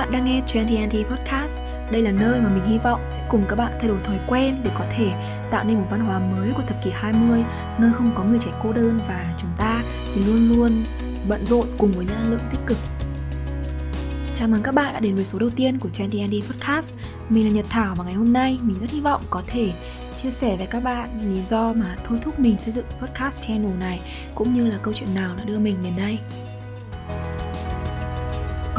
bạn đang nghe Trendy Anti Podcast. Đây là nơi mà mình hy vọng sẽ cùng các bạn thay đổi thói quen để có thể tạo nên một văn hóa mới của thập kỷ 20, nơi không có người trẻ cô đơn và chúng ta thì luôn luôn bận rộn cùng với năng lượng tích cực. Chào mừng các bạn đã đến với số đầu tiên của Trendy Anti Podcast. Mình là Nhật Thảo và ngày hôm nay mình rất hy vọng có thể chia sẻ với các bạn lý do mà thôi thúc mình xây dựng podcast channel này cũng như là câu chuyện nào đã đưa mình đến đây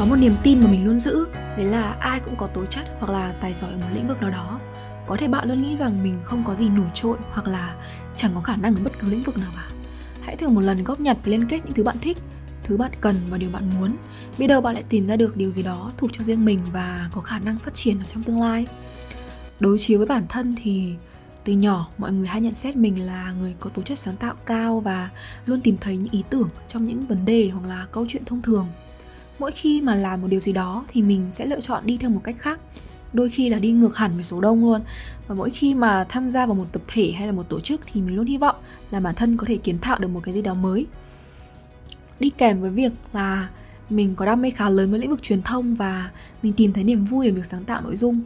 có một niềm tin mà mình luôn giữ, đấy là ai cũng có tố chất hoặc là tài giỏi ở một lĩnh vực nào đó. Có thể bạn luôn nghĩ rằng mình không có gì nổi trội hoặc là chẳng có khả năng ở bất cứ lĩnh vực nào cả. Hãy thử một lần góp nhặt và liên kết những thứ bạn thích, thứ bạn cần và điều bạn muốn. Biết đâu bạn lại tìm ra được điều gì đó thuộc cho riêng mình và có khả năng phát triển ở trong tương lai. Đối chiếu với bản thân thì từ nhỏ, mọi người hay nhận xét mình là người có tố chất sáng tạo cao và luôn tìm thấy những ý tưởng trong những vấn đề hoặc là câu chuyện thông thường mỗi khi mà làm một điều gì đó thì mình sẽ lựa chọn đi theo một cách khác. Đôi khi là đi ngược hẳn với số đông luôn. Và mỗi khi mà tham gia vào một tập thể hay là một tổ chức thì mình luôn hy vọng là bản thân có thể kiến tạo được một cái gì đó mới. Đi kèm với việc là mình có đam mê khá lớn với lĩnh vực truyền thông và mình tìm thấy niềm vui ở việc sáng tạo nội dung.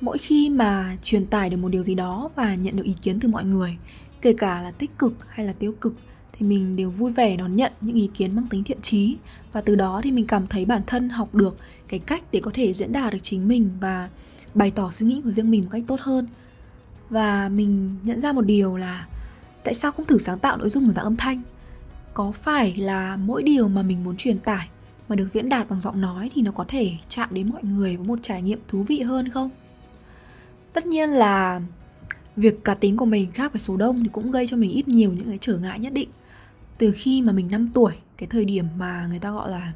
Mỗi khi mà truyền tải được một điều gì đó và nhận được ý kiến từ mọi người, kể cả là tích cực hay là tiêu cực thì mình đều vui vẻ đón nhận những ý kiến mang tính thiện trí. Và từ đó thì mình cảm thấy bản thân học được cái cách để có thể diễn đạt được chính mình và bày tỏ suy nghĩ của riêng mình một cách tốt hơn. Và mình nhận ra một điều là tại sao không thử sáng tạo nội dung ở dạng âm thanh? Có phải là mỗi điều mà mình muốn truyền tải mà được diễn đạt bằng giọng nói thì nó có thể chạm đến mọi người với một trải nghiệm thú vị hơn không? Tất nhiên là việc cá tính của mình khác với số đông thì cũng gây cho mình ít nhiều những cái trở ngại nhất định từ khi mà mình 5 tuổi, cái thời điểm mà người ta gọi là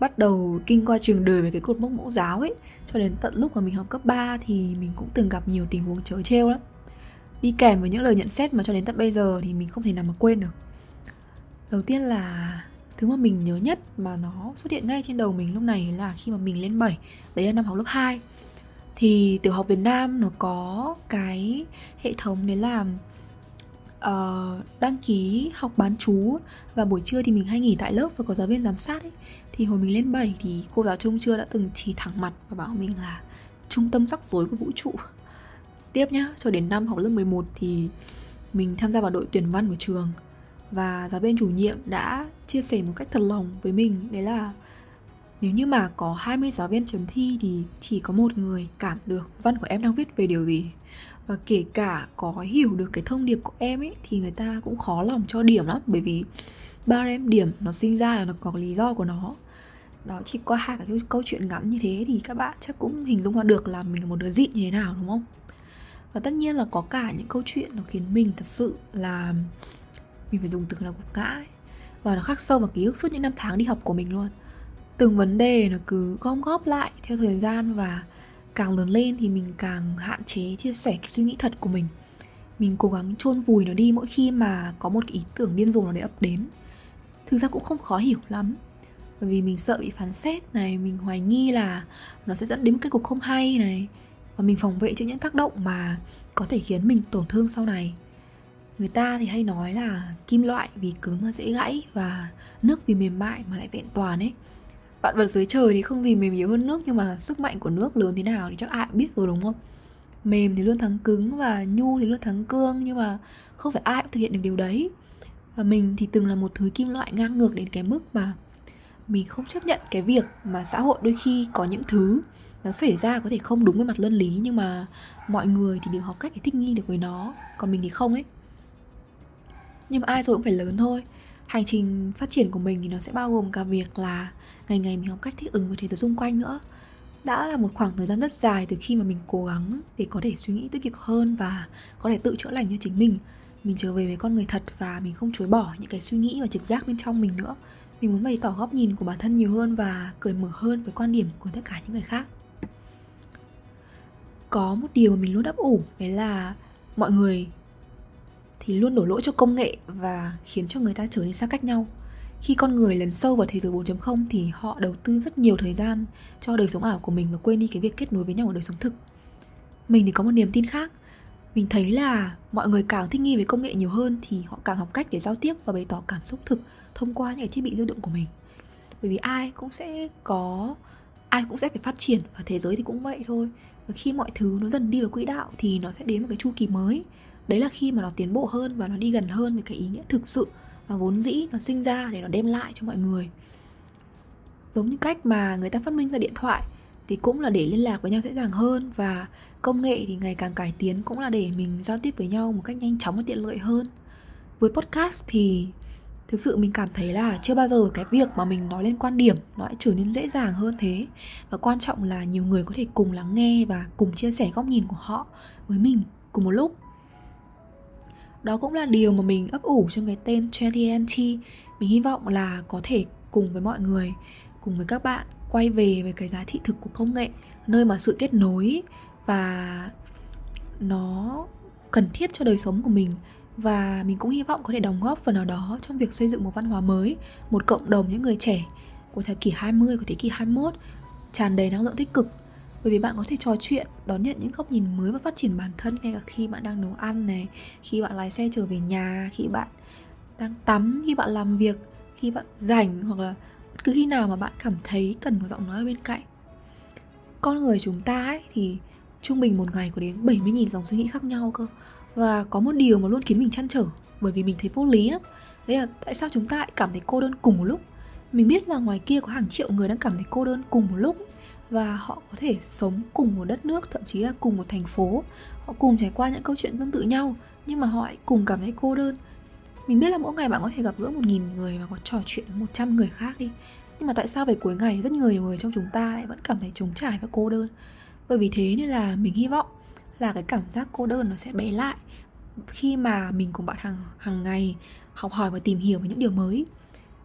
bắt đầu kinh qua trường đời về cái cột mốc mẫu giáo ấy, cho đến tận lúc mà mình học cấp 3 thì mình cũng từng gặp nhiều tình huống trớ trêu lắm. Đi kèm với những lời nhận xét mà cho đến tận bây giờ thì mình không thể nào mà quên được. Đầu tiên là thứ mà mình nhớ nhất mà nó xuất hiện ngay trên đầu mình lúc này là khi mà mình lên 7 đấy là năm học lớp 2 thì tiểu học Việt Nam nó có cái hệ thống đấy là uh, đăng ký học bán chú và buổi trưa thì mình hay nghỉ tại lớp và có giáo viên giám sát ấy. Thì hồi mình lên 7 thì cô giáo trông chưa đã từng chỉ thẳng mặt và bảo mình là trung tâm sắc rối của vũ trụ. Tiếp nhá cho đến năm học lớp 11 thì mình tham gia vào đội tuyển văn của trường và giáo viên chủ nhiệm đã chia sẻ một cách thật lòng với mình đấy là nếu như mà có 20 giáo viên chấm thi thì chỉ có một người cảm được văn của em đang viết về điều gì. Và kể cả có hiểu được cái thông điệp của em ấy, thì người ta cũng khó lòng cho điểm lắm, bởi vì ba em điểm nó sinh ra là nó có lý do của nó. Đó, chỉ qua hai cái câu chuyện ngắn như thế thì các bạn chắc cũng hình dung ra được là mình là một đứa dị như thế nào, đúng không? Và tất nhiên là có cả những câu chuyện nó khiến mình thật sự là mình phải dùng từ là gục ngã ấy. và nó khắc sâu vào ký ức suốt những năm tháng đi học của mình luôn từng vấn đề nó cứ gom góp lại theo thời gian và càng lớn lên thì mình càng hạn chế chia sẻ cái suy nghĩ thật của mình. Mình cố gắng chôn vùi nó đi mỗi khi mà có một cái ý tưởng điên rồ nó để ập đến. Thực ra cũng không khó hiểu lắm, bởi vì mình sợ bị phán xét này, mình hoài nghi là nó sẽ dẫn đến một kết cục không hay này, và mình phòng vệ trước những tác động mà có thể khiến mình tổn thương sau này. Người ta thì hay nói là kim loại vì cứng mà dễ gãy và nước vì mềm mại mà lại vẹn toàn ấy vạn vật dưới trời thì không gì mềm yếu hơn nước, nhưng mà sức mạnh của nước lớn thế nào thì chắc ai cũng biết rồi, đúng không? Mềm thì luôn thắng cứng và nhu thì luôn thắng cương, nhưng mà không phải ai cũng thực hiện được điều đấy. Và mình thì từng là một thứ kim loại ngang ngược đến cái mức mà mình không chấp nhận cái việc mà xã hội đôi khi có những thứ nó xảy ra có thể không đúng với mặt luân lý, nhưng mà mọi người thì đều học cách để thích nghi được với nó, còn mình thì không ấy. Nhưng mà ai rồi cũng phải lớn thôi hành trình phát triển của mình thì nó sẽ bao gồm cả việc là ngày ngày mình học cách thích ứng với thế giới xung quanh nữa. Đã là một khoảng thời gian rất dài từ khi mà mình cố gắng để có thể suy nghĩ tích cực hơn và có thể tự chữa lành cho chính mình. Mình trở về với con người thật và mình không chối bỏ những cái suy nghĩ và trực giác bên trong mình nữa. Mình muốn bày tỏ góc nhìn của bản thân nhiều hơn và cởi mở hơn với quan điểm của tất cả những người khác. Có một điều mà mình luôn ấp ủ, đấy là mọi người thì luôn đổ lỗi cho công nghệ và khiến cho người ta trở nên xa cách nhau khi con người lấn sâu vào thế giới 4.0 thì họ đầu tư rất nhiều thời gian cho đời sống ảo của mình và quên đi cái việc kết nối với nhau ở đời sống thực. Mình thì có một niềm tin khác. Mình thấy là mọi người càng thích nghi với công nghệ nhiều hơn thì họ càng học cách để giao tiếp và bày tỏ cảm xúc thực thông qua những cái thiết bị lưu động của mình. Bởi vì ai cũng sẽ có, ai cũng sẽ phải phát triển và thế giới thì cũng vậy thôi và khi mọi thứ nó dần đi vào quỹ đạo thì nó sẽ đến một cái chu kỳ mới đấy là khi mà nó tiến bộ hơn và nó đi gần hơn với cái ý nghĩa thực sự mà vốn dĩ nó sinh ra để nó đem lại cho mọi người. Giống như cách mà người ta phát minh ra điện thoại thì cũng là để liên lạc với nhau dễ dàng hơn và công nghệ thì ngày càng cải tiến cũng là để mình giao tiếp với nhau một cách nhanh chóng và tiện lợi hơn. Với podcast thì thực sự mình cảm thấy là chưa bao giờ cái việc mà mình nói lên quan điểm nó lại trở nên dễ dàng hơn thế. Và quan trọng là nhiều người có thể cùng lắng nghe và cùng chia sẻ góc nhìn của họ với mình cùng một lúc đó cũng là điều mà mình ấp ủ trong cái tên 20NT mình hy vọng là có thể cùng với mọi người cùng với các bạn quay về với cái giá trị thực của công nghệ nơi mà sự kết nối và nó cần thiết cho đời sống của mình. Và mình cũng hy vọng có thể đóng góp phần nào đó trong việc xây dựng một văn hóa mới, một cộng đồng những người trẻ của thập kỷ 20 của thế kỷ 21 tràn đầy năng lượng tích cực bởi vì bạn có thể trò chuyện, đón nhận những góc nhìn mới và phát triển bản thân ngay cả khi bạn đang nấu ăn này, khi bạn lái xe trở về nhà, khi bạn đang tắm, khi bạn làm việc, khi bạn rảnh hoặc là bất cứ khi nào mà bạn cảm thấy cần một giọng nói ở bên cạnh. Con người chúng ta ấy thì trung bình một ngày có đến 70.000 dòng suy nghĩ khác nhau cơ. Và có một điều mà luôn khiến mình chăn trở, bởi vì mình thấy vô lý lắm. Đấy là tại sao chúng ta lại cảm thấy cô đơn cùng một lúc? Mình biết là ngoài kia có hàng triệu người đang cảm thấy cô đơn cùng một lúc và họ có thể sống cùng một đất nước, thậm chí là cùng một thành phố. Họ cùng trải qua những câu chuyện tương tự nhau, nhưng mà họ lại cùng cảm thấy cô đơn. Mình biết là mỗi ngày bạn có thể gặp gỡ một nghìn người và có trò chuyện với một trăm người khác đi. Nhưng mà tại sao về cuối ngày rất nhiều người trong chúng ta lại vẫn cảm thấy trống trải và cô đơn? Bởi vì thế nên là mình hy vọng là cái cảm giác cô đơn nó sẽ bé lại khi mà mình cùng bạn hàng hàng ngày học hỏi và tìm hiểu về những điều mới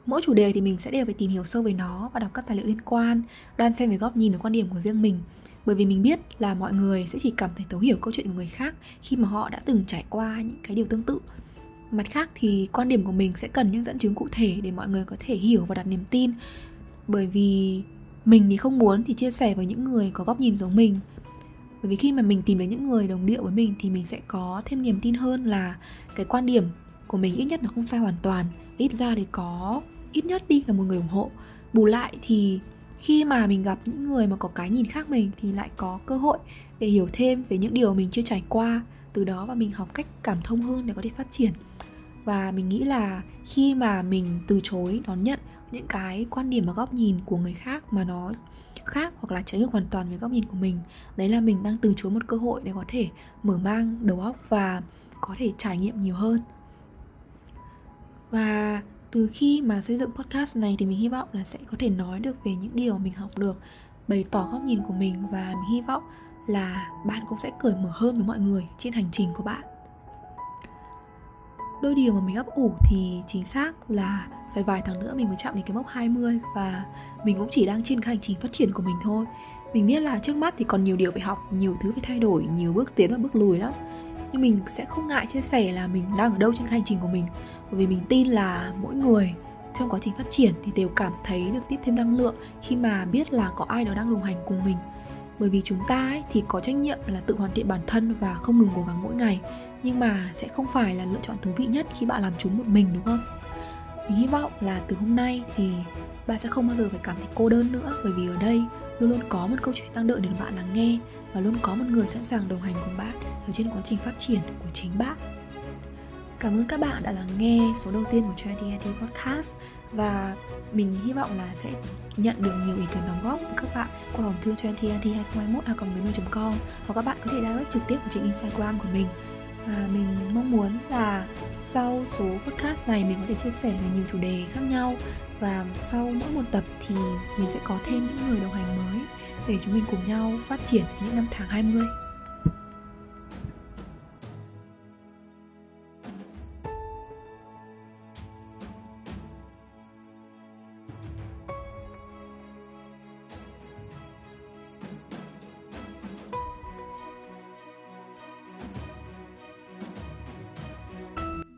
mỗi chủ đề thì mình sẽ đều phải tìm hiểu sâu về nó và đọc các tài liệu liên quan đan xem về góc nhìn và quan điểm của riêng mình. Bởi vì mình biết là mọi người sẽ chỉ cảm thấy thấu hiểu câu chuyện của người khác khi mà họ đã từng trải qua những cái điều tương tự. Mặt khác thì quan điểm của mình sẽ cần những dẫn chứng cụ thể để mọi người có thể hiểu và đặt niềm tin. Bởi vì mình thì không muốn thì chia sẻ với những người có góc nhìn giống mình. Bởi vì khi mà mình tìm đến những người đồng điệu với mình thì mình sẽ có thêm niềm tin hơn là cái quan điểm của mình ít nhất nó không sai hoàn toàn, ít ra thì có ít nhất đi là một người ủng hộ. Bù lại thì khi mà mình gặp những người mà có cái nhìn khác mình thì lại có cơ hội để hiểu thêm về những điều mình chưa trải qua, từ đó và mình học cách cảm thông hơn để có thể phát triển. Và mình nghĩ là khi mà mình từ chối đón nhận những cái quan điểm và góc nhìn của người khác mà nó khác hoặc là trái ngược hoàn toàn với góc nhìn của mình, đấy là mình đang từ chối một cơ hội để có thể mở mang đầu óc và có thể trải nghiệm nhiều hơn. Và từ khi mà xây dựng podcast này thì mình hy vọng là sẽ có thể nói được về những điều mình học được, bày tỏ góc nhìn của mình và mình hy vọng là bạn cũng sẽ cởi mở hơn với mọi người trên hành trình của bạn. Đôi điều mà mình ấp ủ thì chính xác là phải vài tháng nữa mình mới chạm đến cái mốc 20 và mình cũng chỉ đang trên cái hành trình phát triển của mình thôi. Mình biết là trước mắt thì còn nhiều điều phải học, nhiều thứ phải thay đổi, nhiều bước tiến và bước lùi lắm nhưng mình sẽ không ngại chia sẻ là mình đang ở đâu trên hành trình của mình. Bởi vì mình tin là mỗi người trong quá trình phát triển thì đều cảm thấy được tiếp thêm năng lượng khi mà biết là có ai đó đang đồng hành cùng mình. Bởi vì chúng ta ấy, thì có trách nhiệm là tự hoàn thiện bản thân và không ngừng cố gắng mỗi ngày. Nhưng mà sẽ không phải là lựa chọn thú vị nhất khi bạn làm chúng một mình đúng không? Mình hy vọng là từ hôm nay thì bạn sẽ không bao giờ phải cảm thấy cô đơn nữa. Bởi vì ở đây luôn luôn có một câu chuyện đang đợi để bạn lắng nghe và luôn có một người sẵn sàng đồng hành cùng bạn ở trên quá trình phát triển của chính bạn. Cảm ơn các bạn đã lắng nghe số đầu tiên của Trendy Podcast và mình hy vọng là sẽ nhận được nhiều ý kiến đóng góp từ các bạn qua hòm thư trendyit2021 com hoặc các bạn có thể direct trực tiếp vào trên Instagram của mình. Và mình mong muốn là sau số podcast này mình có thể chia sẻ về nhiều chủ đề khác nhau và sau mỗi một tập thì mình sẽ có thêm những người đồng hành mới để chúng mình cùng nhau phát triển những năm tháng 20